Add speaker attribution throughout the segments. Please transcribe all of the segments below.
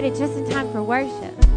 Speaker 1: made it just in time for worship.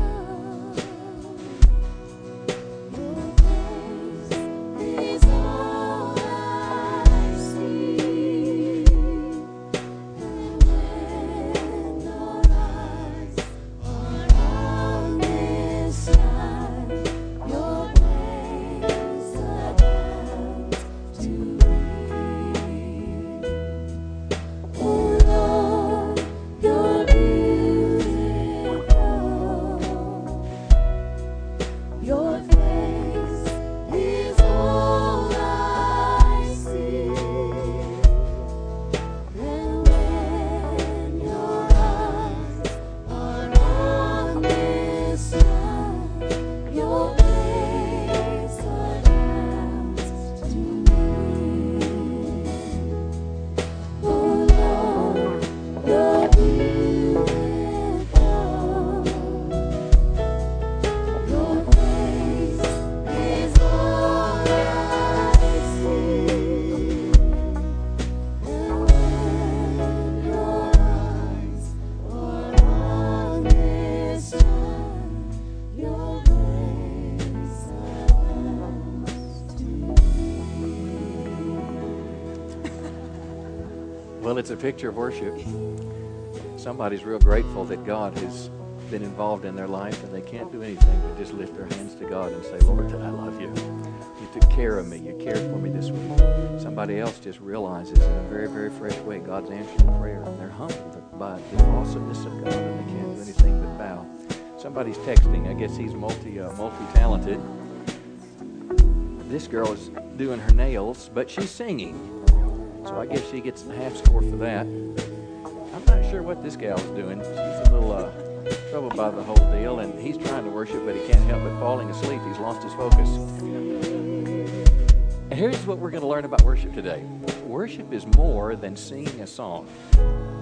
Speaker 2: It's a picture of worship. Somebody's real grateful that God has been involved in their life and they can't do anything but just lift their hands to God and say, Lord, I love you. You took care of me. You cared for me this week. Somebody else just realizes in a very, very fresh way God's answering prayer and they're humbled by the awesomeness of God and they can't do anything but bow. Somebody's texting. I guess he's multi uh, multi talented. This girl is doing her nails, but she's singing. So I guess she gets the half score for that. I'm not sure what this gal's doing. She's a little uh, troubled by the whole deal, and he's trying to worship, but he can't help but falling asleep. He's lost his focus. And here's what we're going to learn about worship today worship is more than singing a song,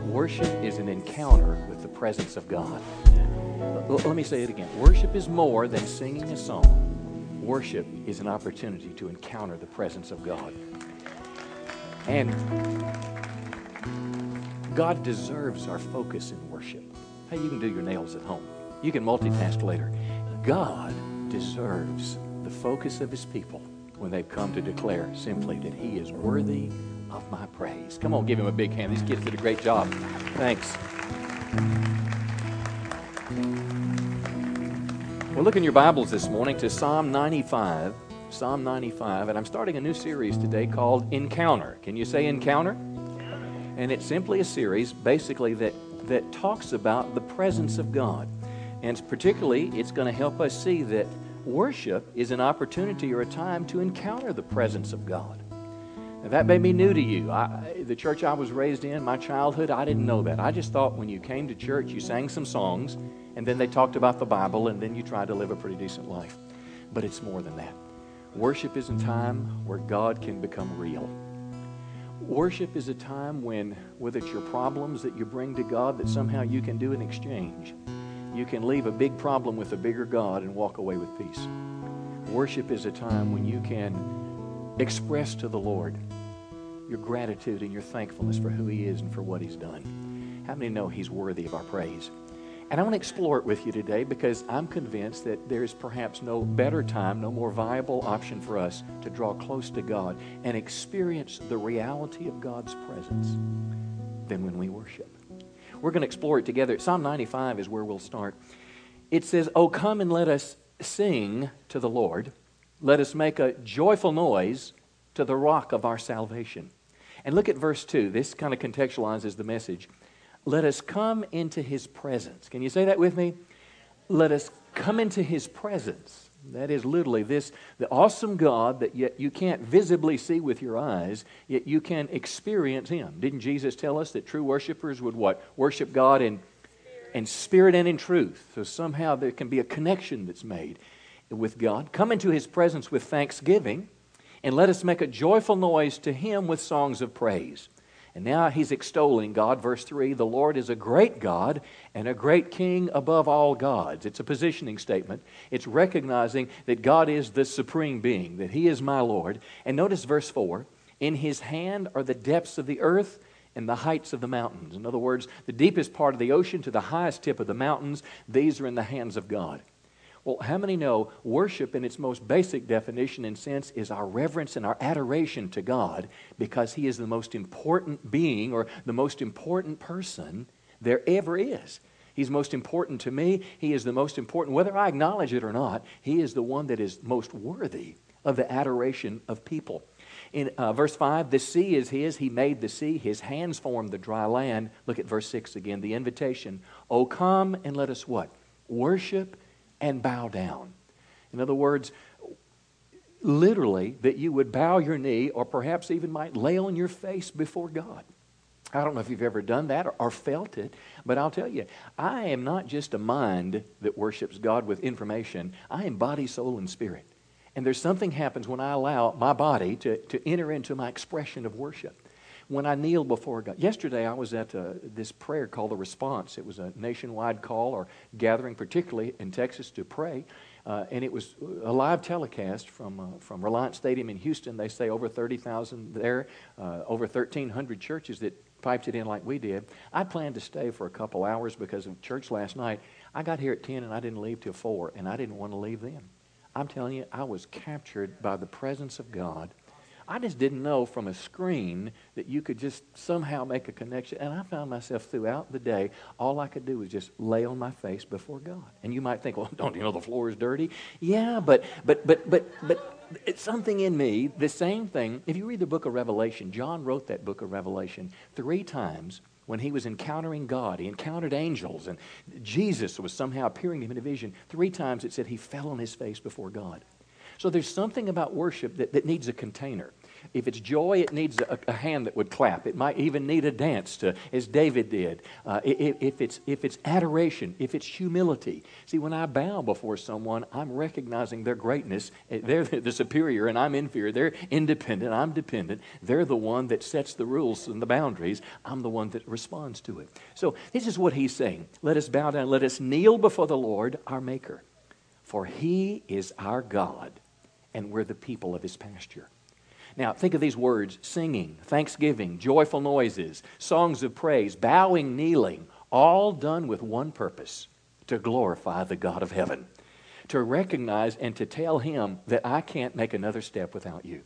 Speaker 2: worship is an encounter with the presence of God. Let me say it again worship is more than singing a song, worship is an opportunity to encounter the presence of God. And God deserves our focus in worship. Hey, you can do your nails at home. You can multitask later. God deserves the focus of his people when they've come to declare simply that he is worthy of my praise. Come on, give him a big hand. These kids did a great job. Thanks. Well, look in your Bibles this morning to Psalm 95. Psalm 95, and I'm starting a new series today called Encounter. Can you say Encounter? And it's simply a series basically that, that talks about the presence of God. And particularly, it's going to help us see that worship is an opportunity or a time to encounter the presence of God. Now, that may be new to you. I, the church I was raised in, my childhood, I didn't know that. I just thought when you came to church, you sang some songs, and then they talked about the Bible, and then you tried to live a pretty decent life. But it's more than that. Worship is a time where God can become real. Worship is a time when, whether it's your problems that you bring to God, that somehow you can do an exchange. You can leave a big problem with a bigger God and walk away with peace. Worship is a time when you can express to the Lord your gratitude and your thankfulness for who He is and for what He's done. How many know He's worthy of our praise? And I want to explore it with you today because I'm convinced that there is perhaps no better time, no more viable option for us to draw close to God and experience the reality of God's presence than when we worship. We're going to explore it together. Psalm 95 is where we'll start. It says, Oh, come and let us sing to the Lord. Let us make a joyful noise to the rock of our salvation. And look at verse 2. This kind of contextualizes the message. Let us come into his presence. Can you say that with me? Let us come into his presence. That is literally this the awesome God that yet you can't visibly see with your eyes, yet you can experience him. Didn't Jesus tell us that true worshipers would what? Worship God in in spirit and in truth. So somehow there can be a connection that's made with God. Come into his presence with thanksgiving, and let us make a joyful noise to him with songs of praise. And now he's extolling God. Verse 3 The Lord is a great God and a great king above all gods. It's a positioning statement. It's recognizing that God is the supreme being, that he is my Lord. And notice verse 4 In his hand are the depths of the earth, and the heights of the mountains. In other words, the deepest part of the ocean to the highest tip of the mountains, these are in the hands of God. Well, how many know worship in its most basic definition and sense is our reverence and our adoration to God because He is the most important being or the most important person there ever is. He's most important to me. He is the most important, whether I acknowledge it or not, He is the one that is most worthy of the adoration of people. In uh, verse 5, the sea is His. He made the sea. His hands formed the dry land. Look at verse 6 again, the invitation. Oh, come and let us what? Worship and bow down. In other words, literally, that you would bow your knee or perhaps even might lay on your face before God. I don't know if you've ever done that or, or, felt it, but I'll tell you, I am not just a mind that worships God with information. I am body, soul, and spirit. And there's something happens when I allow my body to, to enter into my expression of worship when I kneel before God. Yesterday, I was at uh, this prayer called the Response. It was a nationwide call or gathering, particularly in Texas, to pray. Uh, and it was a live telecast from, uh, from Reliant Stadium in Houston. They say over 30,000 there, uh, over 1,300 churches that piped it in like we did. I planned to stay for a couple hours because of church last night. I got here at 10 and I didn't leave till 4, and I didn't want to leave then. I'm telling you, I was captured by the presence of God I just didn't know from a screen that you could just somehow make a connection. And I found myself throughout the day, all I could do was just lay on my face before God. And you might think, well, don't you know the floor is dirty? Yeah, but but but but but it's something in me, the same thing. If you read the book of Revelation, John wrote that book of Revelation three times when he was encountering God. He encountered angels, and Jesus was somehow appearing to him in a vision. Three times it said he fell on his face before God. So there's something about worship that, that needs a container. If it's joy, it needs a, a, hand that would clap. It might even need a dance, to, as David did. Uh, if, if, it's, if it's adoration, if it's humility. See, when I bow before someone, I'm recognizing their greatness. Eh, they're the superior and I'm inferior. They're independent, I'm dependent. They're the one that sets the rules and the boundaries. I'm the one that responds to it. So this is what he's saying. Let us bow down. Let us kneel before the Lord, our Maker. For he is our God, and we're the people of his pasture. Now, think of these words singing, thanksgiving, joyful noises, songs of praise, bowing, kneeling, all done with one purpose to glorify the God of heaven, to recognize and to tell Him that I can't make another step without you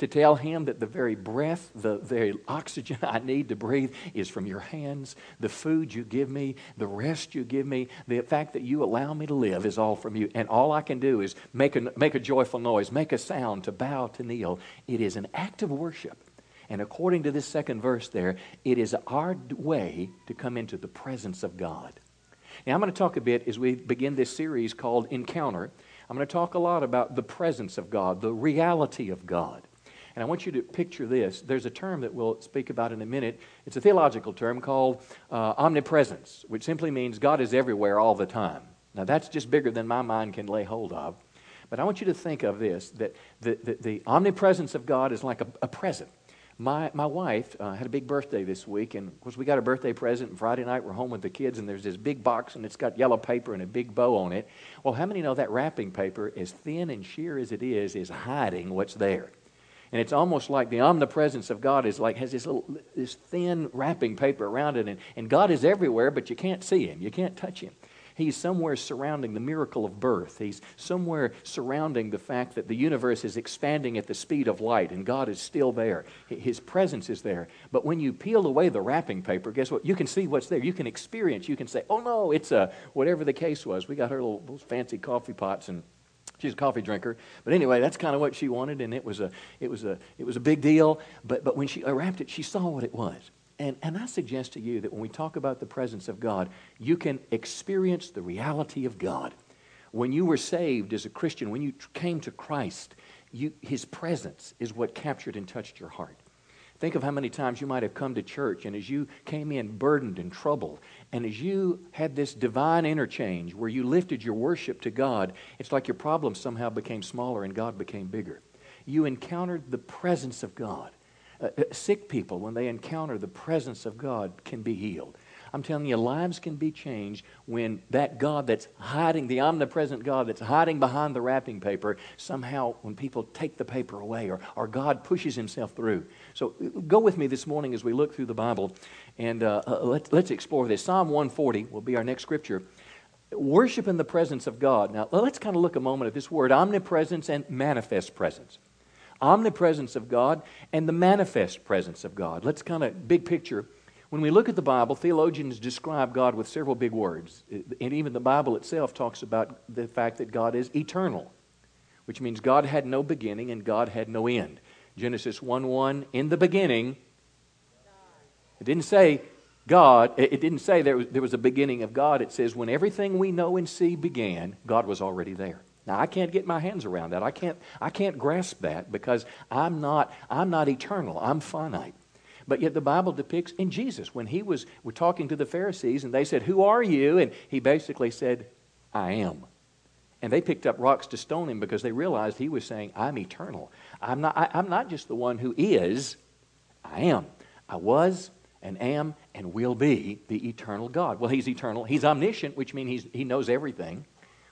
Speaker 2: to tell him that the very breath, the very oxygen I need to breathe is from your hands. The food you give me, the rest you give me, the fact that you allow me to live is all from you. And all I can do is make a, make a joyful noise, make a sound, to bow, to kneel. It is an act of worship. And according to this second verse there, it is our way to come into the presence of God. Now, I'm going to talk a bit as we begin this series called Encounter. I'm going to talk a lot about the presence of God, the reality of God. And I want you to picture this. There's a term that we'll speak about in a minute. It's a theological term called uh, omnipresence, which simply means God is everywhere all the time. Now, that's just bigger than my mind can lay hold of. But I want you to think of this that the, the, the omnipresence of God is like a, a present. My, my wife uh, had a big birthday this week, and of course, we got a birthday present. And Friday night, we're home with the kids, and there's this big box, and it's got yellow paper and a big bow on it. Well, how many know that wrapping paper, as thin and sheer as it is, is hiding what's there? And it's almost like the omnipresence of God is like has this little this thin wrapping paper around it, and, and God is everywhere, but you can't see him. You can't touch him. He's somewhere surrounding the miracle of birth. He's somewhere surrounding the fact that the universe is expanding at the speed of light and God is still there. His presence is there. But when you peel away the wrapping paper, guess what? You can see what's there. You can experience. You can say, oh no, it's a, whatever the case was. We got her little those fancy coffee pots and She's a coffee drinker, but anyway, that's kind of what she wanted, and it was a, it was a, it was a big deal. But, but when she wrapped it, she saw what it was. And, and I suggest to you that when we talk about the presence of God, you can experience the reality of God. When you were saved as a Christian, when you came to Christ, you, His presence is what captured and touched your heart. Think of how many times you might have come to church, and as you came in burdened and troubled, and as you had this divine interchange where you lifted your worship to God, it's like your problems somehow became smaller and God became bigger. You encountered the presence of God. Uh, uh sick people, when they encounter the presence of God, can be healed. I'm telling you, lives can be changed when that God that's hiding, the omnipresent God that's hiding behind the wrapping paper, somehow when people take the paper away or, or God pushes himself through. So go with me this morning as we look through the Bible and uh, uh, let, let's explore this. Psalm 140 will be our next scripture. Worship in the presence of God. Now, let's kind of look a moment at this word omnipresence and manifest presence. Omnipresence of God and the manifest presence of God. Let's kind of, big picture. When we look at the Bible, theologians describe God with several big words. And even the Bible itself talks about the fact that God is eternal, which means God had no beginning and God had no end. Genesis 1 1, in the beginning, it didn't say God, it didn't say there was, there was a beginning of God. It says when everything we know and see began, God was already there. Now I can't get my hands around that. I can't, I can't grasp that because I'm not, I'm not eternal. I'm finite. But yet the Bible depicts in Jesus when he was we're talking to the Pharisees and they said, Who are you? And he basically said, I am. And they picked up rocks to stone him because they realized he was saying, I'm eternal. I'm not, I, I'm not just the one who is, I am. I was and am and will be the eternal God. Well, he's eternal. He's omniscient, which means he's, he knows everything.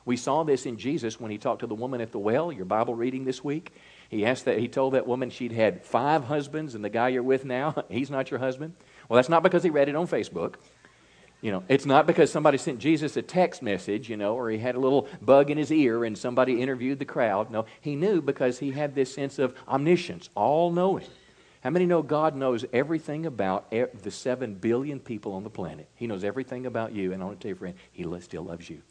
Speaker 2: We saw this in Jesus when he talked to the woman at the well, your Bible reading this week. He asked that he told that woman she'd had five husbands and the guy you're with now, he's not your husband. Well, that's not because he read it on Facebook. You know, it's not because somebody sent Jesus a text message, you know, or he had a little bug in his ear and somebody interviewed the crowd. No, he knew because he had this sense of omniscience, all knowing. How many know God knows everything about the seven billion people on the planet? He knows everything about you, and I want to tell you, friend, He still loves you.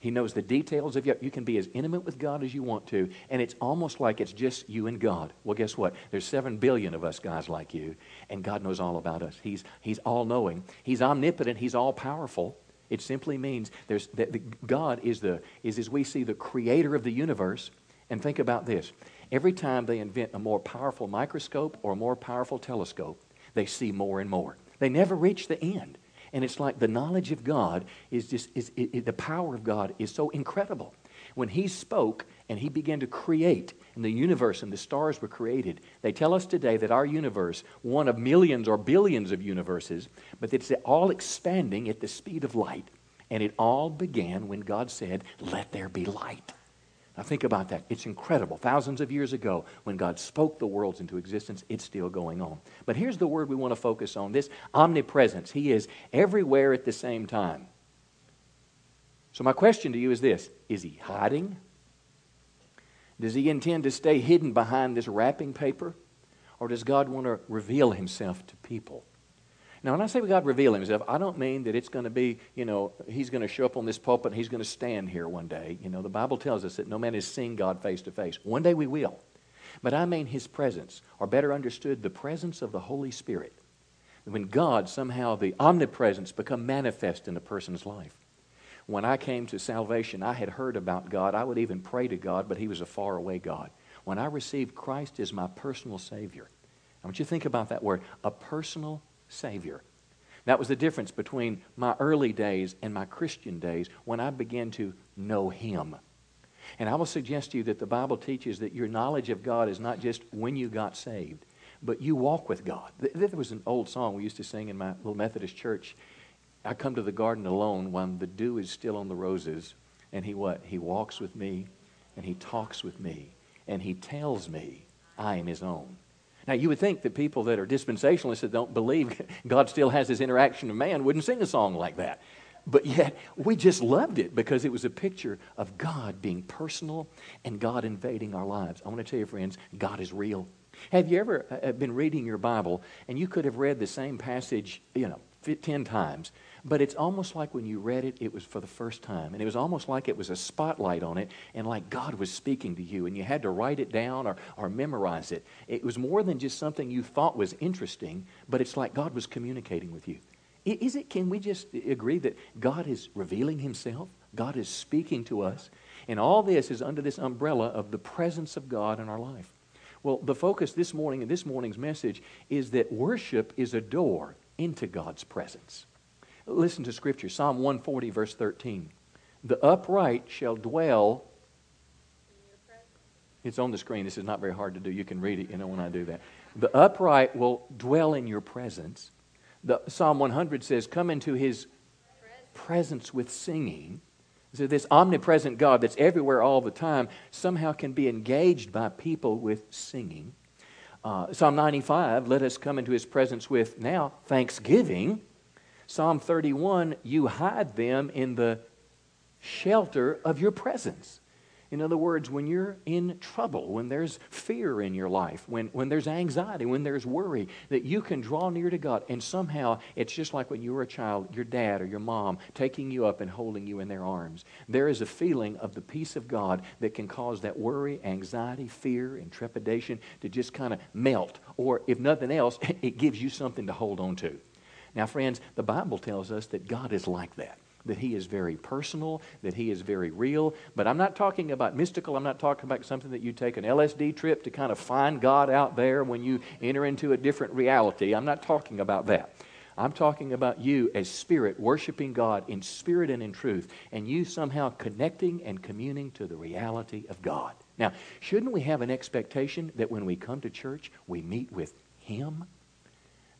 Speaker 2: He knows the details of you. You can be as intimate with God as you want to, and it's almost like it's just you and God. Well, guess what? There's seven billion of us guys like you, and God knows all about us. He's, he's all knowing, He's omnipotent, He's all powerful. It simply means there's, that the, God is, the, is, as we see, the creator of the universe. And think about this every time they invent a more powerful microscope or a more powerful telescope, they see more and more. They never reach the end. And it's like the knowledge of God is just, is, it, it, the power of God is so incredible. When He spoke and He began to create, and the universe and the stars were created, they tell us today that our universe, one of millions or billions of universes, but it's all expanding at the speed of light. And it all began when God said, Let there be light. Now, think about that. It's incredible. Thousands of years ago, when God spoke the worlds into existence, it's still going on. But here's the word we want to focus on this omnipresence. He is everywhere at the same time. So, my question to you is this Is he hiding? Does he intend to stay hidden behind this wrapping paper? Or does God want to reveal himself to people? Now, when I say God reveal himself, I don't mean that it's going to be, you know, he's going to show up on this pulpit and he's going to stand here one day. You know, the Bible tells us that no man has seen God face to face. One day we will. But I mean his presence, or better understood, the presence of the Holy Spirit. When God, somehow, the omnipresence become manifest in a person's life. When I came to salvation, I had heard about God. I would even pray to God, but he was a faraway God. When I received Christ as my personal Savior, I want you to think about that word, a personal Savior. That was the difference between my early days and my Christian days when I began to know Him. And I will suggest to you that the Bible teaches that your knowledge of God is not just when you got saved, but you walk with God. There was an old song we used to sing in my little Methodist church. I come to the garden alone when the dew is still on the roses, and He what? He walks with me, and He talks with me, and He tells me I am His own. Now, you would think that people that are dispensationalists that don't believe God still has this interaction with man wouldn't sing a song like that. But yet, we just loved it because it was a picture of God being personal and God invading our lives. I want to tell you, friends, God is real. Have you ever uh, uh, been reading your Bible and you could have read the same passage, you know, 10 times, but it's almost like when you read it, it was for the first time. And it was almost like it was a spotlight on it and like God was speaking to you and you had to write it down or, or memorize it. It was more than just something you thought was interesting, but it's like God was communicating with you. Is it, can we just agree that God is revealing himself? God is speaking to us. And all this is under this umbrella of the presence of God in our life. Well, the focus this morning in this morning's message is that worship is a door into God's presence. Listen to Scripture Psalm 140, verse 13. The upright shall dwell. It's on the screen. This is not very hard to do. You can read it, you know, when I do that. The upright will dwell in your presence. The, Psalm 100 says, Come into his presence with singing. So, this omnipresent God that's everywhere all the time somehow can be engaged by people with singing. Uh, Psalm 95, let us come into his presence with now thanksgiving. Psalm 31, you hide them in the shelter of your presence. In other words, when you're in trouble, when there's fear in your life, when, when there's anxiety, when there's worry, that you can draw near to God. And somehow, it's just like when you were a child, your dad or your mom taking you up and holding you in their arms. There is a feeling of the peace of God that can cause that worry, anxiety, fear, and trepidation to just kind of melt. Or if nothing else, it gives you something to hold on to. Now, friends, the Bible tells us that God is like that that he is very personal, that he is very real. But I'm not talking about mystical. I'm not talking about something that you take an LSD trip to kind of find God out there when you enter into a different reality. I'm not talking about that. I'm talking about you as spirit, worshiping God in spirit and in truth, and you somehow connecting and communing to the reality of God. Now, shouldn't we have an expectation that when we come to church, we meet with Him?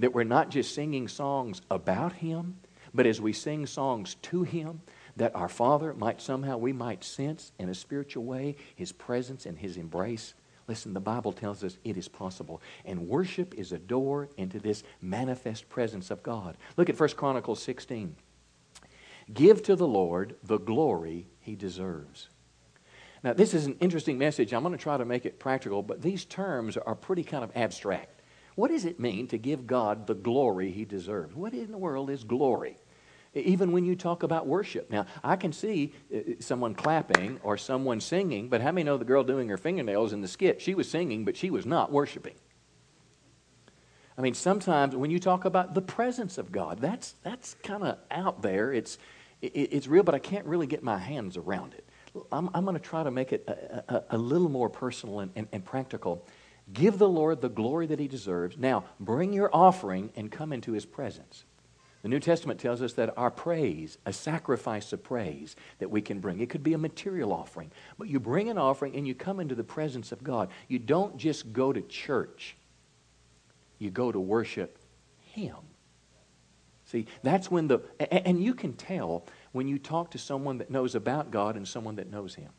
Speaker 2: That we're not just singing songs about Him, but as we sing songs to Him, that our Father might somehow, we might sense in a spiritual way His presence and His embrace. Listen, the Bible tells us it is possible. And worship is a door into this manifest presence of God. Look at 1 Chronicles 16. Give to the Lord the glory he deserves. Now, this is an interesting message. I'm going to try to make it practical, but these terms are pretty kind of abstract. What does it mean to give God the glory he deserves? What in the world is glory? Even when you talk about worship. Now, I can see uh, someone clapping or someone singing, but how many know the girl doing her fingernails in the skit? She was singing, but she was not worshiping. I mean, sometimes when you talk about the presence of God, that's, that's kind of out there. It's, it, it's real, but I can't really get my hands around it. I'm, I'm going to try to make it a, a, a little more personal and, and, and practical. Give the Lord the glory that he deserves. Now, bring your offering and come into his presence. The New Testament tells us that our praise, a sacrifice of praise that we can bring, it could be a material offering, but you bring an offering and you come into the presence of God. You don't just go to church, you go to worship Him. See, that's when the, and you can tell when you talk to someone that knows about God and someone that knows Him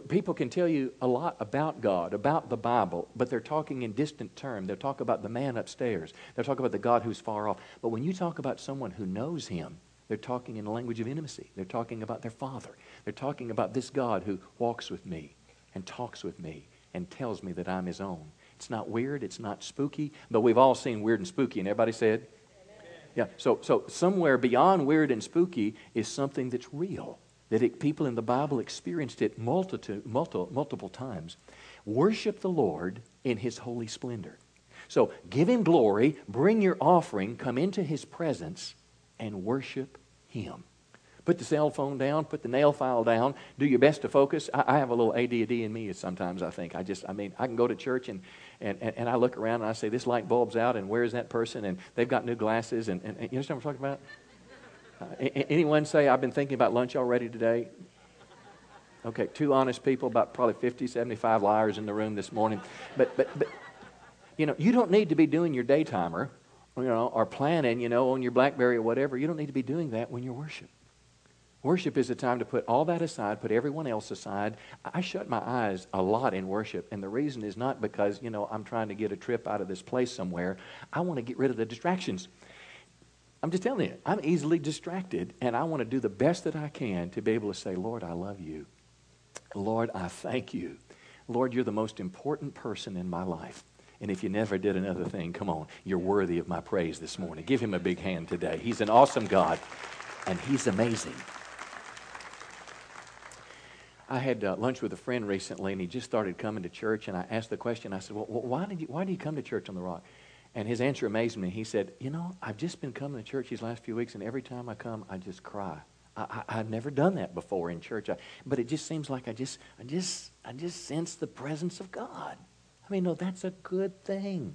Speaker 2: people can tell you a lot about God, about the Bible, but they're talking in distant terms. They'll talk about the man upstairs. They'll talk about the God who's far off. But when you talk about someone who knows him, they're talking in a language of intimacy. They're talking about their Father. They're talking about this God who walks with me and talks with me and tells me that I'm his own. It's not weird. It's not spooky. But we've all seen weird and spooky, and everybody said? Yeah. So, so somewhere beyond weird and spooky is something that's real that it, people in the Bible experienced it multitude, multiple, multiple times. Worship the Lord in His holy splendor. So give Him glory, bring your offering, come into His presence, and worship Him. Put the cell phone down, put the nail file down, do your best to focus. I, I have a little ADD in me sometimes, I think. I just, I mean, I can go to church and, and, and, and I look around and I say, this light bulb's out, and where's that person? And they've got new glasses, and, and, and you understand what I'm talking about? Anyone say, I've been thinking about lunch already today? Okay, two honest people, about probably 50, 75 liars in the room this morning. But, but, but you know, you don't need to be doing your daytimer, you know, or planning, you know, on your Blackberry or whatever. You don't need to be doing that when you're worship. Worship is a time to put all that aside, put everyone else aside. I shut my eyes a lot in worship, and the reason is not because, you know, I'm trying to get a trip out of this place somewhere. I want to get rid of the distractions. I'm just telling you, I'm easily distracted, and I want to do the best that I can to be able to say, Lord, I love you. Lord, I thank you. Lord, you're the most important person in my life. And if you never did another thing, come on, you're worthy of my praise this morning. Give him a big hand today. He's an awesome God, and he's amazing. I had uh, lunch with a friend recently, and he just started coming to church. And I asked the question. I said, "Well, why did you why do you come to church on the Rock?" And his answer amazed me. He said, You know, I've just been coming to church these last few weeks, and every time I come, I just cry. I, have never done that before in church, I, but it just seems like I just, I just, I just sense the presence of God. I mean, no, that's a good thing.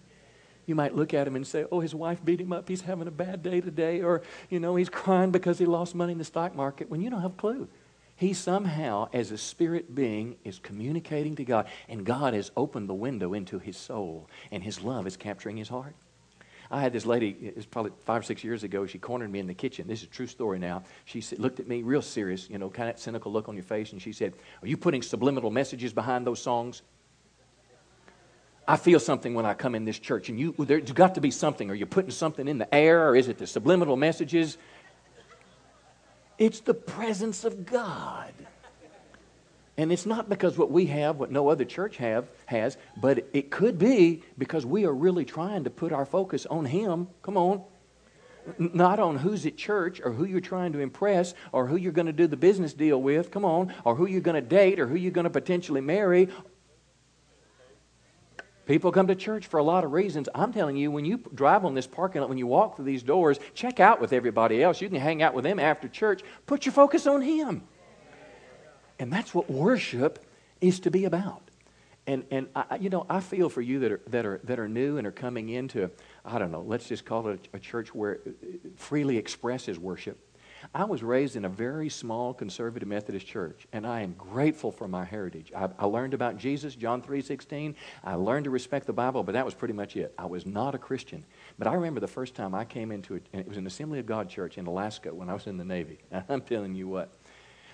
Speaker 2: You might look at him and say, "Oh, his wife beat him up. He's having a bad day today," or you know, he's crying because he lost money in the stock market. When you don't have a clue, he somehow, as a spirit being, is communicating to God, and God has opened the window into his soul, and his love is capturing his heart. I had this lady, it was probably five or six years ago, she cornered me in the kitchen. This is a true story now. She looked at me real serious, you know, kind of cynical look on your face, and she said, Are you putting subliminal messages behind those songs? I feel something when I come in this church, and you, there's got to be something. Are you putting something in the air, or is it the subliminal messages? It's the presence of God. And it's not because what we have, what no other church have, has, but it could be because we are really trying to put our focus on Him. Come on. Not on who's at church or who you're trying to impress or who you're going to do the business deal with, come on, or who you're going to date or who you're going to potentially marry. People come to church for a lot of reasons. I'm telling you, when you drive on this parking lot, when you walk through these doors, check out with everybody else. You can hang out with them after church. Put your focus on Him. And that's what worship is to be about. And, and I, you know, I feel for you that are, that, are, that are new and are coming into, I don't know, let's just call it a, a church where it freely expresses worship. I was raised in a very small conservative Methodist church, and I am grateful for my heritage. I, I learned about Jesus, John 3.16. I learned to respect the Bible, but that was pretty much it. I was not a Christian. But I remember the first time I came into it, and it was an Assembly of God church in Alaska when I was in the Navy. I'm telling you what,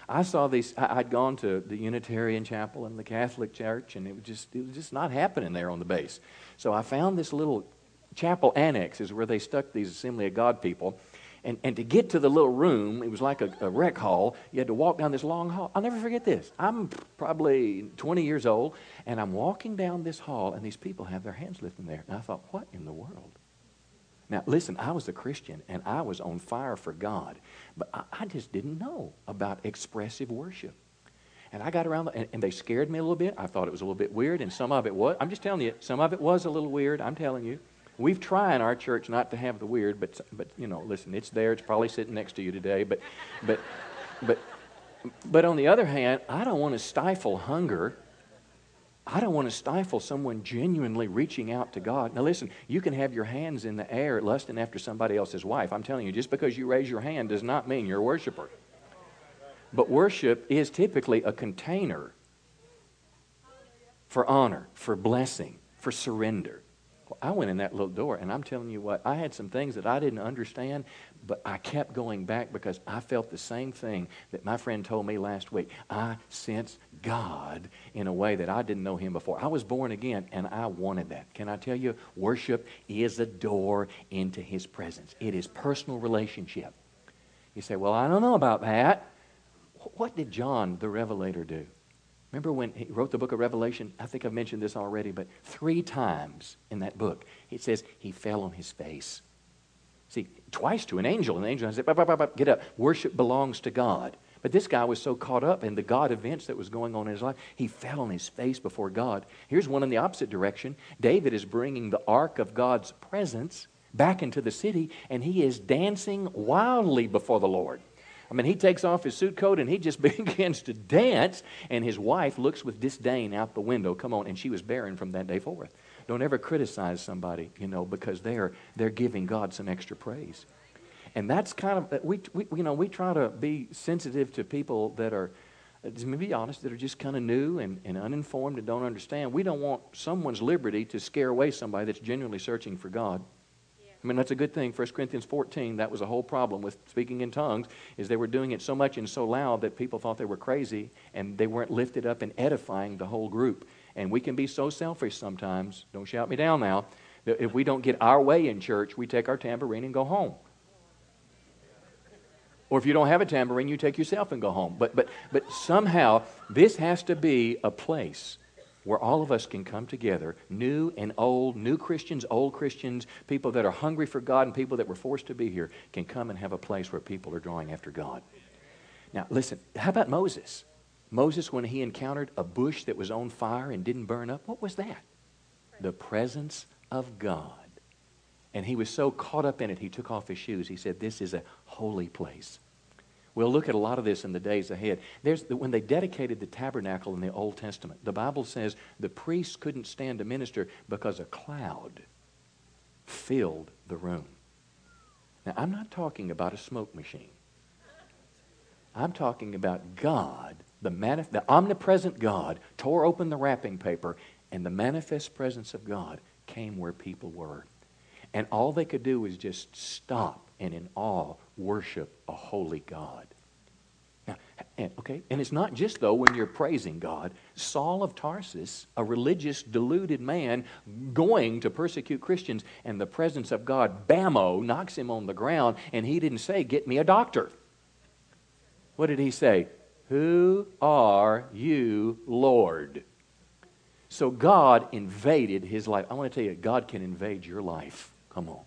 Speaker 2: I saw these. I'd gone to the Unitarian Chapel and the Catholic Church, and it was just it was just not happening there on the base. So I found this little chapel annex is where they stuck these Assembly of God people. And, and to get to the little room, it was like a, a rec hall. You had to walk down this long hall. I'll never forget this. I'm probably 20 years old, and I'm walking down this hall, and these people have their hands lifted in there. And I thought, what in the world? Now, listen, I was a Christian and I was on fire for God, but I, I just didn't know about expressive worship. And I got around, and, and, they scared me a little bit. I thought it was a little bit weird, and some of it was. I'm just telling you, some of it was a little weird. I'm telling you. We've tried in our church not to have the weird, but, but you know, listen, it's there. It's probably sitting next to you today. But, but, but, but on the other hand, I don't want to stifle hunger I don't want to stifle someone genuinely reaching out to God. Now, listen, you can have your hands in the air lusting after somebody else's wife. I'm telling you, just because you raise your hand does not mean you're a worshiper. But worship is typically a container for honor, for blessing, for surrender. I went in that little door, and I'm telling you what, I had some things that I didn't understand, but I kept going back because I felt the same thing that my friend told me last week. I sense God in a way that I didn't know Him before. I was born again, and I wanted that. Can I tell you, worship is a door into His presence, it is personal relationship. You say, Well, I don't know about that. What did John the Revelator do? Remember when he wrote the book of Revelation? I think I've mentioned this already, but three times in that book, it says he fell on his face. See, twice to an angel. and An angel said, Get up. Worship belongs to God. But this guy was so caught up in the God events that was going on in his life, he fell on his face before God. Here's one in the opposite direction. David is bringing the ark of God's presence back into the city, and he is dancing wildly before the Lord. I mean, he takes off his suit coat and he just begins to dance, and his wife looks with disdain out the window. Come on, and she was barren from that day forth. Don't ever criticize somebody, you know, because they're they're giving God some extra praise. And that's kind of we, we you know we try to be sensitive to people that are to be honest, that are just kind of new and, and uninformed and don't understand. We don't want someone's liberty to scare away somebody that's genuinely searching for God. I mean, that's a good thing. 1 Corinthians 14, that was a whole problem with speaking in tongues, is they were doing it so much and so loud that people thought they were crazy and they weren't lifted up and edifying the whole group. And we can be so selfish sometimes. Don't shout me down now. That if we don't get our way in church, we take our tambourine and go home. Or if you don't have a tambourine, you take yourself and go home. But, but, but somehow, this has to be a place where all of us can come together, new and old, new Christians, old Christians, people that are hungry for God, and people that were forced to be here, can come and have a place where people are drawing after God. Now, listen, how about Moses? Moses, when he encountered a bush that was on fire and didn't burn up, what was that? The presence of God. And he was so caught up in it, he took off his shoes. He said, This is a holy place. We'll look at a lot of this in the days ahead. There's, when they dedicated the tabernacle in the Old Testament, the Bible says the priests couldn't stand to minister because a cloud filled the room. Now, I'm not talking about a smoke machine. I'm talking about God, the, manif- the omnipresent God, tore open the wrapping paper, and the manifest presence of God came where people were. And all they could do was just stop and in awe worship a holy God. Now, And, okay, and it's not just though when you're praising God. Saul of Tarsus, a religious, deluded man, going to persecute Christians, and the presence of God, bammo, knocks him on the ground, and he didn't say, "Get me a doctor." What did he say? Who are you, Lord? So God invaded his life. I want to tell you, God can invade your life. Come on.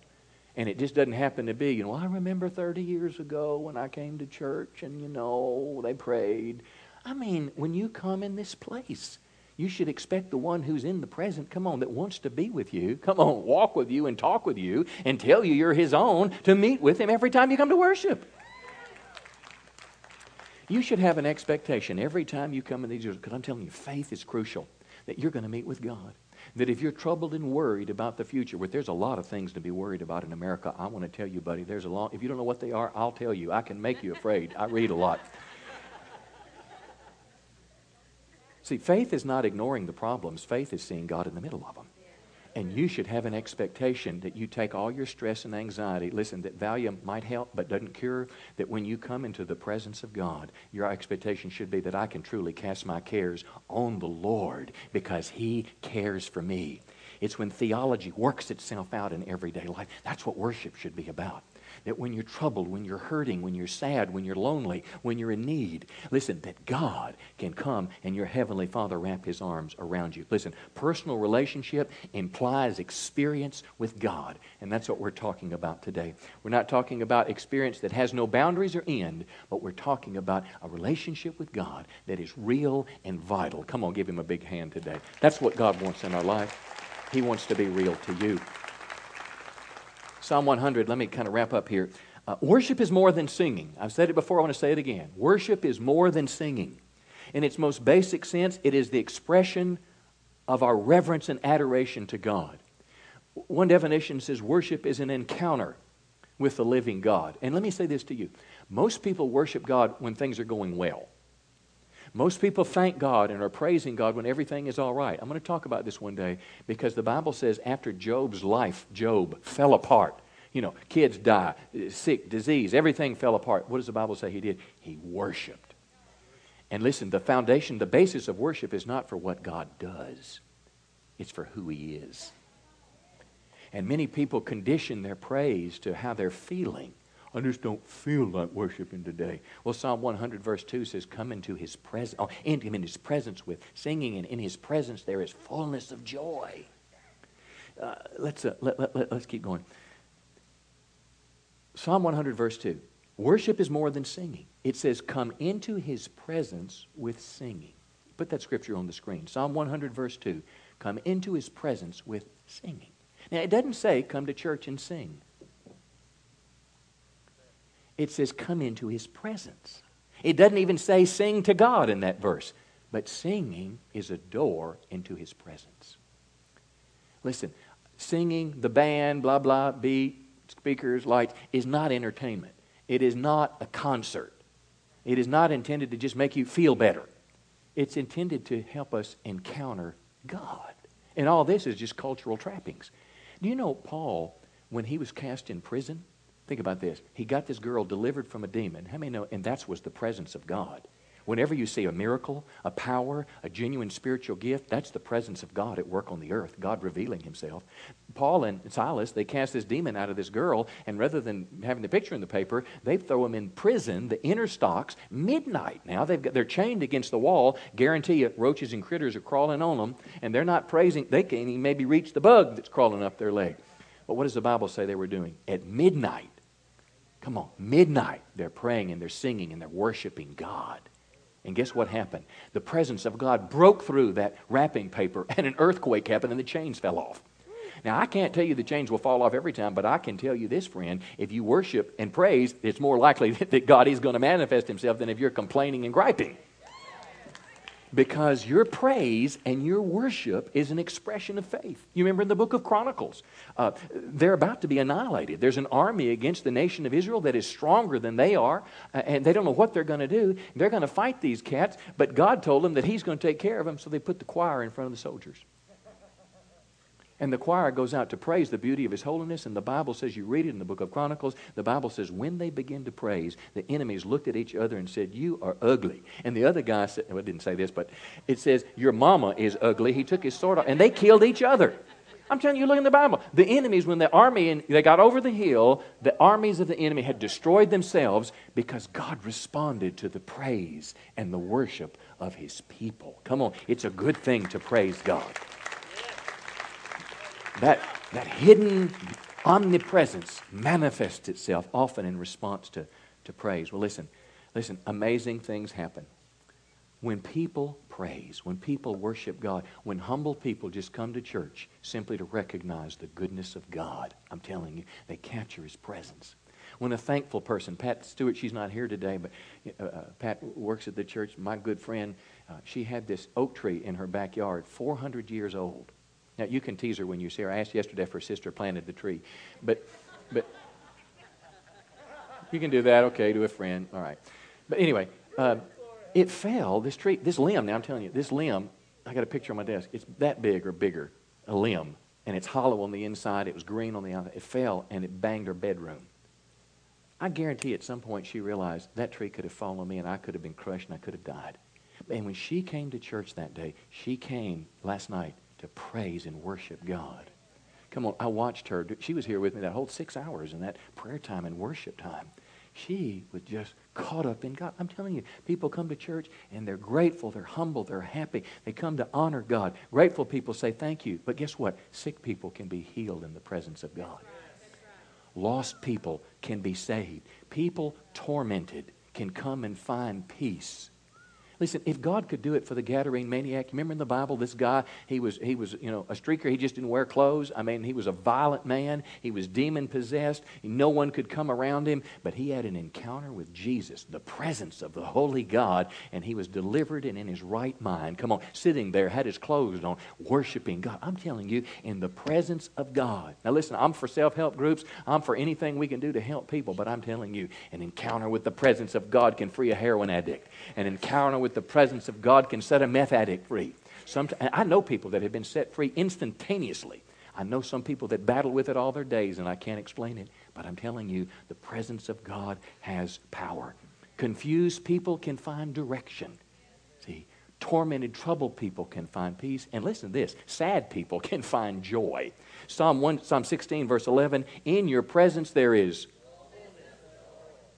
Speaker 2: And it just doesn't happen to be, you know, I remember 30 years ago when I came to church and, you know, they prayed. I mean, when you come in this place, you should expect the one who's in the present, come on, that wants to be with you, come on, walk with you and talk with you and tell you you're his own to meet with him every time you come to worship. You should have an expectation every time you come in these, because I'm telling you, faith is crucial, that you're going to meet with God that if you're troubled and worried about the future, but there's a lot of things to be worried about in America. I want to tell you, buddy, there's a lot. If you don't know what they are, I'll tell you. I can make you afraid. I read a lot. See, faith is not ignoring the problems. Faith is seeing God in the middle of them. And you should have an expectation that you take all your stress and anxiety. Listen, that Valium might help but doesn't cure. That when you come into the presence of God, your expectation should be that I can truly cast my cares on the Lord because He cares for me. It's when theology works itself out in everyday life. That's what worship should be about that when you're troubled, when you're hurting, when you're sad, when you're lonely, when you're in need, listen, that God can come and your Heavenly Father wrap His arms around you. Listen, personal relationship implies experience with God, and that's what we're talking about today. We're not talking about experience that has no boundaries or end, but we're talking about a relationship with God that is real and vital. Come on, give Him a big hand today. That's what God wants in our life. He wants to be real to you. Psalm 100, let me kind of wrap up here. Uh, worship is more than singing. I've said it before, I want to say it again. Worship is more than singing. In its most basic sense, it is the expression of our reverence and adoration to God. One definition says worship is an encounter with the living God. And let me say this to you most people worship God when things are going well. Most people thank God and are praising God when everything is all right. I'm going to talk about this one day because the Bible says after Job's life, Job fell apart. You know, kids die, sick, disease, everything fell apart. What does the Bible say he did? He worshiped. And listen, the foundation, the basis of worship is not for what God does, it's for who He is. And many people condition their praise to how they're feeling. I just don't feel like worshiping today. Well, Psalm 100, verse 2 says, Come into his presence, oh, into him in his presence with singing, and in his presence there is fullness of joy. Uh, let's, uh, let, let, let, let's keep going. Psalm 100, verse 2. Worship is more than singing. It says, Come into his presence with singing. Put that scripture on the screen. Psalm 100, verse 2. Come into his presence with singing. Now, it doesn't say, Come to church and sing. It says, come into his presence. It doesn't even say sing to God in that verse, but singing is a door into his presence. Listen, singing, the band, blah, blah, beat, speakers, lights, is not entertainment. It is not a concert. It is not intended to just make you feel better. It's intended to help us encounter God. And all this is just cultural trappings. Do you know Paul, when he was cast in prison, Think about this. He got this girl delivered from a demon. How many know? And that was the presence of God. Whenever you see a miracle, a power, a genuine spiritual gift, that's the presence of God at work on the earth, God revealing himself. Paul and Silas, they cast this demon out of this girl, and rather than having the picture in the paper, they throw him in prison, the inner stocks, midnight. Now they've got, they're chained against the wall. Guarantee you, roaches and critters are crawling on them, and they're not praising. They can't even maybe reach the bug that's crawling up their leg. But what does the Bible say they were doing? At midnight, Come on, midnight, they're praying and they're singing and they're worshiping God. And guess what happened? The presence of God broke through that wrapping paper and an earthquake happened and the chains fell off. Now, I can't tell you the chains will fall off every time, but I can tell you this, friend. If you worship and praise, it's more likely that God is going to manifest himself than if you're complaining and griping because your praise and your worship is an expression of faith. You remember in the book of Chronicles, uh, they're about to be annihilated. There's an army against the nation of Israel that is stronger than they are, uh, and they don't know what they're going to do. They're going to fight these cats, but God told them that He's going to take care of them, so they put the choir in front of the soldiers. And the choir goes out to praise the beauty of his holiness. And the Bible says, you read it in the book of Chronicles, the Bible says, when they begin to praise, the enemies looked at each other and said, You are ugly. And the other guy said, well, it didn't say this, but it says, Your mama is ugly. He took his sword off, and they killed each other. I'm telling you, look in the Bible. The enemies, when the army, and they got over the hill, the armies of the enemy had destroyed themselves because God responded to the praise and the worship of his people. Come on, it's a good thing to praise God. That, that hidden omnipresence manifests itself often in response to, to praise. Well, listen, listen, amazing things happen. When people praise, when people worship God, when humble people just come to church simply to recognize the goodness of God, I'm telling you, they capture His presence. When a thankful person, Pat Stewart, she's not here today, but uh, uh Pat works at the church. My good friend, uh, she had this oak tree in her backyard, 400 years old. Now, you can tease her when you see her. I asked yesterday if her sister planted the tree. But, but you can do that, okay, to a friend. All right. But anyway, uh, it fell, this tree, this limb, now I'm telling you, this limb, I got a picture on my desk. It's that big or bigger, a limb. And it's hollow on the inside. It was green on the outside. It fell and it banged her bedroom. I guarantee at some point she realized that tree could have fallen on me and I could have been crushed and I could have died. And when she came to church that day, she came last night to praise and worship God. Come on, I watched her. She was here with me that whole six hours in that prayer time and worship time. She was just caught up in God. I'm telling you, people come to church and they're grateful, they're humble, they're happy. They come to honor God. Grateful people say thank you. But guess what? Sick people can be healed in the presence of God. Lost people can be saved. People tormented can come and find peace Listen, if God could do it for the Gadarene maniac, remember in the Bible, this guy, he was, he was, you know, a streaker. He just didn't wear clothes. I mean, he was a violent man. He was demon possessed. No one could come around him, but he had an encounter with Jesus, the presence of the Holy God, and he was delivered and in his right mind. Come on, sitting there, had his clothes on, worshiping God. I'm telling you, in the presence of God. Now, listen, I'm for self help groups. I'm for anything we can do to help people, but I'm telling you, an encounter with the presence of God can free a heroin addict. An encounter with with the presence of God can set a meth addict free. Sometimes, I know people that have been set free instantaneously. I know some people that battle with it all their days, and I can't explain it. But I'm telling you, the presence of God has power. Confused people can find direction. See, tormented, troubled people can find peace. And listen to this sad people can find joy. Psalm, 1, Psalm 16, verse 11 In your presence there is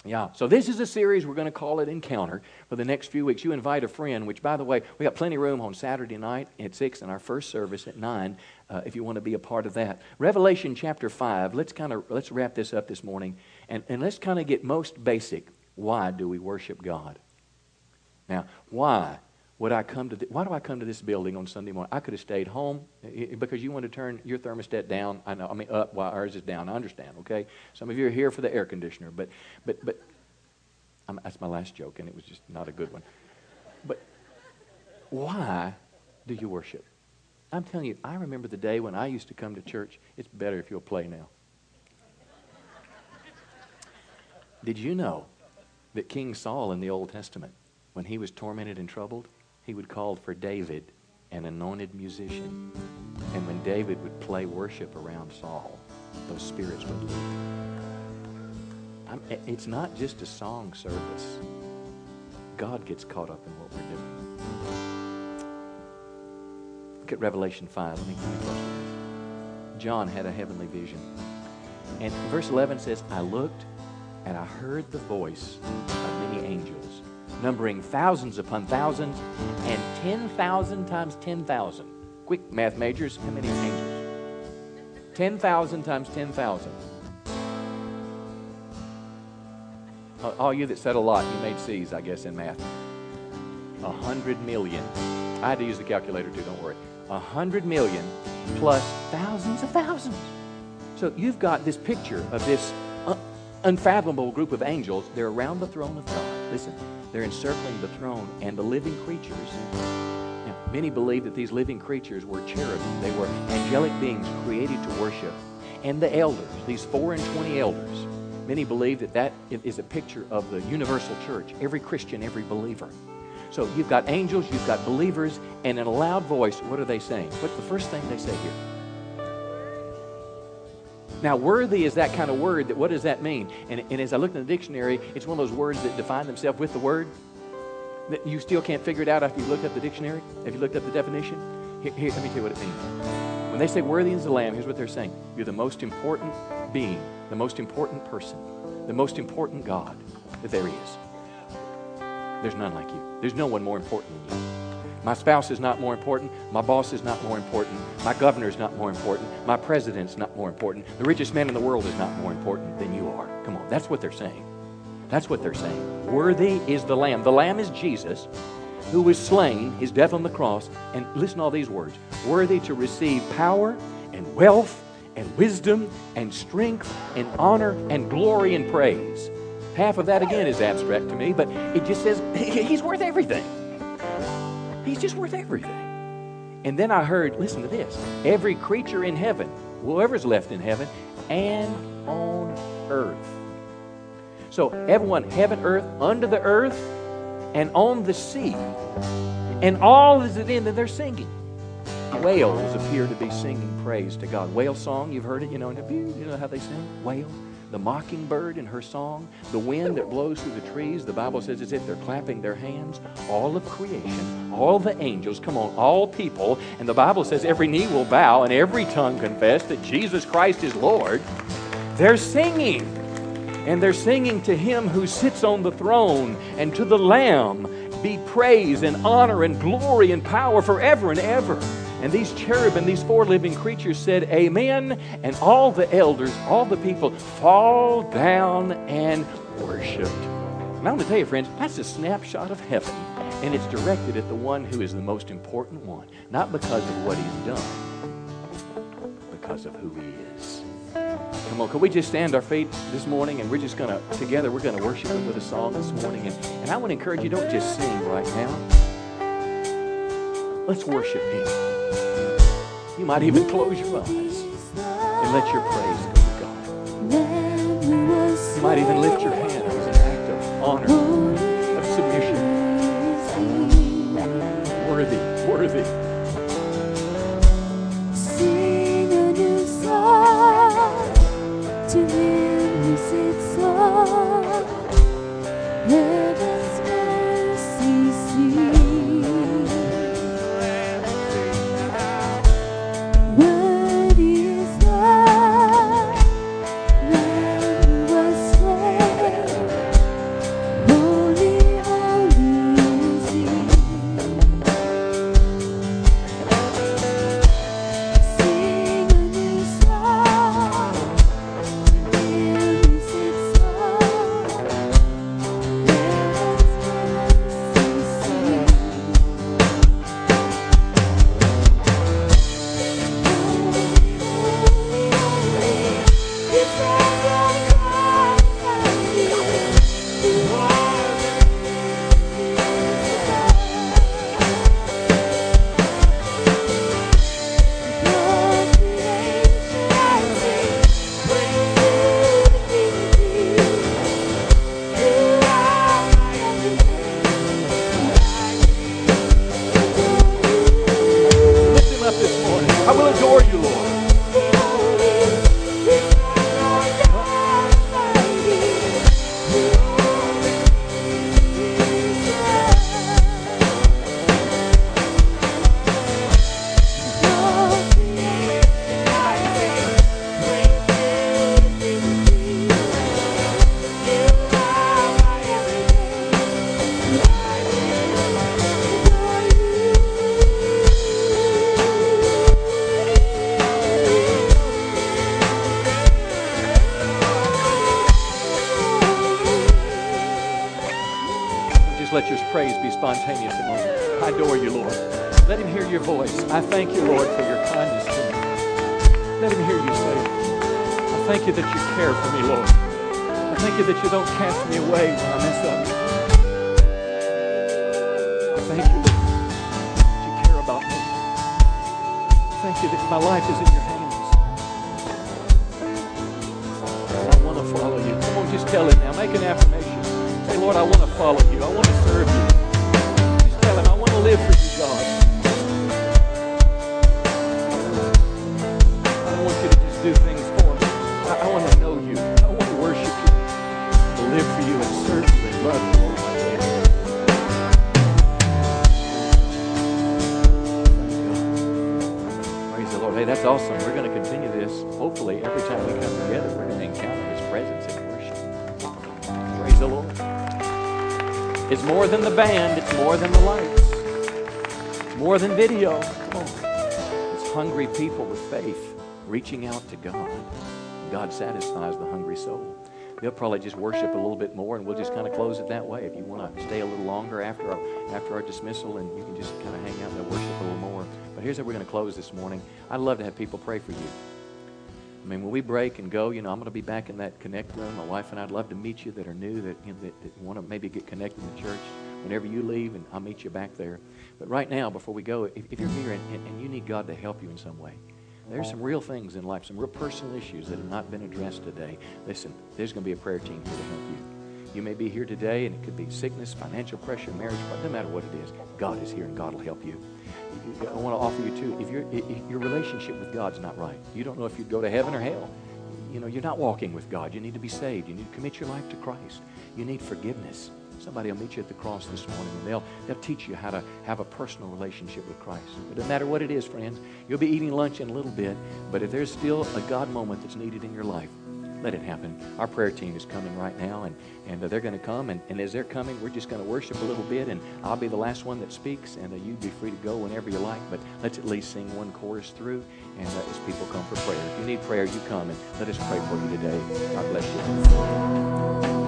Speaker 2: yeah, so this is a series we're going to call it Encounter for the next few weeks. You invite a friend, which, by the way, we got plenty of room on Saturday night at 6 and our first service at 9 uh, if you want to be a part of that. Revelation chapter 5, let's kind of let's wrap this up this morning and, and let's kind of get most basic. Why do we worship God? Now, why would I come to th- why do I come to this building on Sunday morning? I could have stayed home eh, eh, because you want to turn your thermostat down. I know, I mean up while ours is down. I understand. Okay, some of you are here for the air conditioner, but but but I'm, that's my last joke, and it was just not a good one. But why do you worship? I'm telling you, I remember the day when I used to come to church. It's better if you'll play now. Did you know that King Saul in the Old Testament, when he was tormented and troubled, he would call for David, an anointed musician. And when David would play worship around Saul, those spirits would leave. It's not just a song service. God gets caught up in what we're doing. Look at Revelation 5. Let me close this. John had a heavenly vision. And verse 11 says, I looked and I heard the voice of many angels numbering thousands upon thousands and 10,000 times 10,000. Quick math majors, how many angels? 10,000 times 10,000. All you that said a lot, you made C's, I guess, in math. A hundred million. I had to use the calculator too, don't worry. A hundred million plus thousands of thousands. So you've got this picture of this uh, unfathomable group of angels. They're around the throne of God. Listen, they're encircling the throne and the living creatures. Now, many believe that these living creatures were cherubim. They were angelic beings created to worship. And the elders, these four and twenty elders, many believe that that is a picture of the universal church, every Christian, every believer. So you've got angels, you've got believers, and in a loud voice, what are they saying? What's the first thing they say here? Now, worthy is that kind of word that what does that mean? And, and as I looked in the dictionary, it's one of those words that define themselves with the word. That you still can't figure it out after you looked up the dictionary? Have you looked up the definition? Here, here, let me tell you what it means. When they say worthy is the Lamb, here's what they're saying. You're the most important being, the most important person, the most important God that there is. There's none like you. There's no one more important than you. My spouse is not more important. My boss is not more important. My governor is not more important. My president's not more important. The richest man in the world is not more important than you are. Come on, that's what they're saying. That's what they're saying. Worthy is the Lamb. The Lamb is Jesus who was slain, his death on the cross, and listen to all these words worthy to receive power and wealth and wisdom and strength and honor and glory and praise. Half of that again is abstract to me, but it just says he's worth everything. He's just worth everything. And then I heard, listen to this every creature in heaven, whoever's left in heaven, and on earth. So, everyone, heaven, earth, under the earth, and on the sea, and all is it in that they're singing. Whales appear to be singing praise to God. Whale song, you've heard it, you know, you know how they sing? Whale the mockingbird in her song, the wind that blows through the trees. The Bible says as if they're clapping their hands. All of creation, all the angels, come on, all people. And the Bible says every knee will bow and every tongue confess that Jesus Christ is Lord. They're singing. And they're singing to him who sits on the throne and to the Lamb be praise and honor and glory and power forever and ever. And these cherubim, these four living creatures said, Amen. And all the elders, all the people fall down and worshiped. And I want to tell you, friends, that's a snapshot of heaven. And it's directed at the one who is the most important one, not because of what he's done, because of who he is. Come on, can we just stand our feet this morning and we're just going to, together, we're going to worship him with a song this morning. And, and I want to encourage you, don't just sing right now. Let's worship him. You might even close your eyes and let your praise go to God. You might even lift your hand as an act of honor, of submission. Worthy, worthy.
Speaker 1: To him who sits on
Speaker 2: care for me, Lord. I thank you that you don't cast me away when I mess up. I thank you that you care about me. Thank you that my life is in your hands. I want to follow you. Come on, just tell him now. Make an affirmation. Say, Lord, I want to follow you. I want to serve you. Just tell him, I want to live for you, Praise the Lord. Hey, that's awesome. We're going to continue this. Hopefully, every time we come together, we're going to encounter His presence in worship. Praise the Lord. It's more than the band, it's more than the lights, more than video. Come on. It's hungry people with faith reaching out to God. God satisfies the hungry soul. They'll probably just worship a little bit more, and we'll just kind of close it that way. If you want to stay a little longer after our, after our dismissal, and you can just kind of hang out and worship a little more. But here's how we're going to close this morning. I'd love to have people pray for you. I mean, when we break and go, you know, I'm going to be back in that connect room. My wife and I'd love to meet you that are new, that, you know, that, that want to maybe get connected in the church. Whenever you leave, and I'll meet you back there. But right now, before we go, if, if you're here and, and you need God to help you in some way, there's some real things in life, some real personal issues that have not been addressed today. Listen, there's going to be a prayer team here to help you. You may be here today, and it could be sickness, financial pressure, marriage, but no matter what it is, God is here, and God will help you. I want to offer you too. If, if your relationship with God's not right, you don't know if you'd go to heaven or hell. You know, you're not walking with God. You need to be saved. You need to commit your life to Christ. You need forgiveness. Somebody will meet you at the cross this morning and they'll, they'll teach you how to have a personal relationship with Christ. It doesn't matter what it is, friends. You'll be eating lunch in a little bit, but if there's still a God moment that's needed in your life, let it happen. Our prayer team is coming right now, and, and they're going to come. And, and as they're coming, we're just going to worship a little bit, and I'll be the last one that speaks, and uh, you'd be free to go whenever you like. But let's at least sing one chorus through, and uh, as people come for prayer. If you need prayer, you come, and let us pray for you today. God bless you.